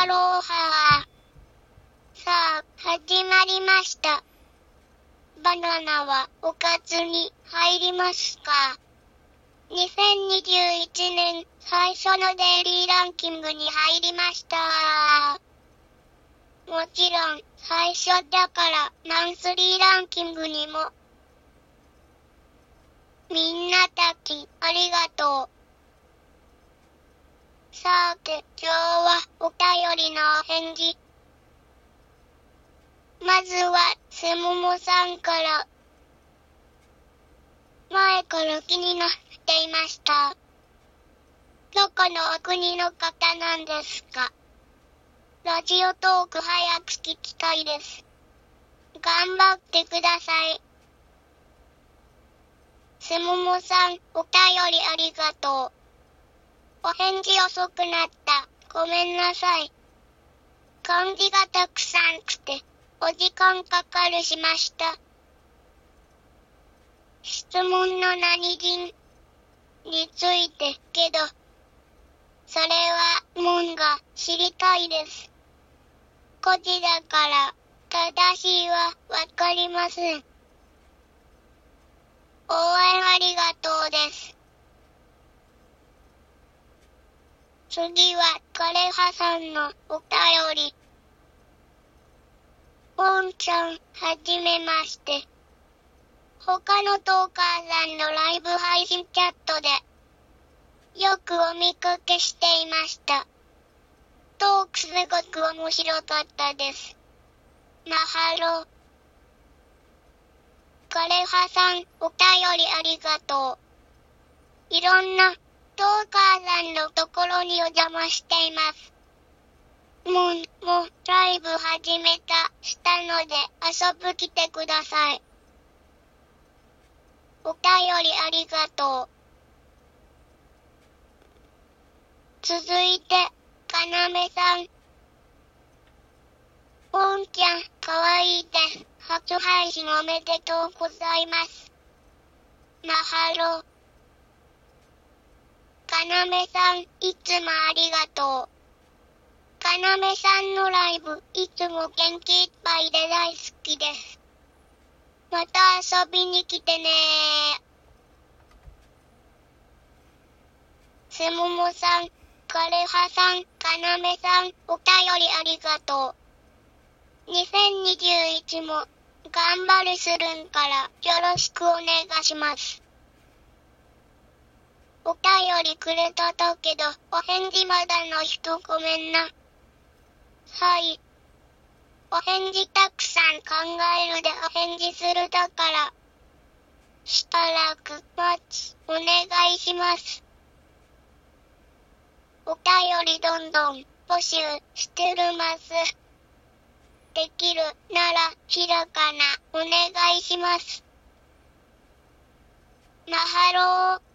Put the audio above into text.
アロハさあ、始まりました。バナナはおかずに入りますか ?2021 年最初のデイリーランキングに入りました。もちろん、最初だからマンスリーランキングにも。みんなたち、ありがとう。さて今日はお便りのお返事。まずは、すももさんから。前から気になっていました。どこのお国の方なんですか？ラジオトーク早く聞きたいです。頑張ってください。すももさん、お便りありがとう。お返事遅くなった。ごめんなさい。漢字がたくさん来て、お時間かかるしました。質問の何人についてけど、それは、もんが知りたいです。個人だから、正しいはわかりません。応援ありがとうです。次は、枯葉さんのお便り。ポンちゃん、はじめまして。他のトーカーさんのライブ配信チャットで、よくお見かけしていました。トークすごく面白かったです。マハロ。枯葉さん、お便りありがとう。いろんなトーカーさんのところにお邪魔しています。もう、もう、ライブ始めた、したので、遊ぶ来てください。お便りありがとう。続いて、かなめさん。ぽんちゃん、かわいいです。初配信おめでとうございます。マハロ。なめさん、いつもありがとう。かなめさんのライブ、いつも元気いっぱいで大好きです。また遊びに来てねすももさん、かれはさん、かなめさん、お便りありがとう。2021も、頑張るするんから、よろしくお願いします。お便りくれただけど、お返事まだの人ごめんな。はい。お返事たくさん考えるでお返事するだから。しばらく待ち、お願いします。お便りどんどん募集してるます。できるならひらかなお願いします。マハロー。